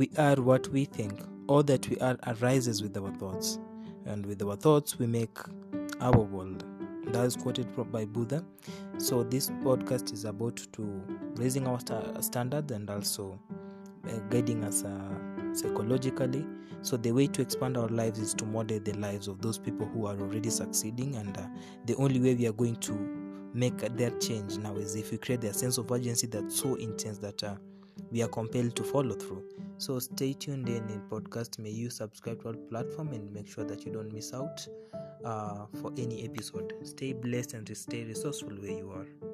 we are what we think. All that we are arises with our thoughts. And with our thoughts, we make our world. That is quoted by Buddha. So this podcast is about to raising our sta- standards and also uh, guiding us uh, psychologically. So the way to expand our lives is to model the lives of those people who are already succeeding, and uh, the only way we are going to make that change now is if we create a sense of urgency that's so intense that uh, we are compelled to follow through. So stay tuned in in podcast. May you subscribe to our platform and make sure that you don't miss out uh, for any episode. Stay blessed and stay resourceful where you are.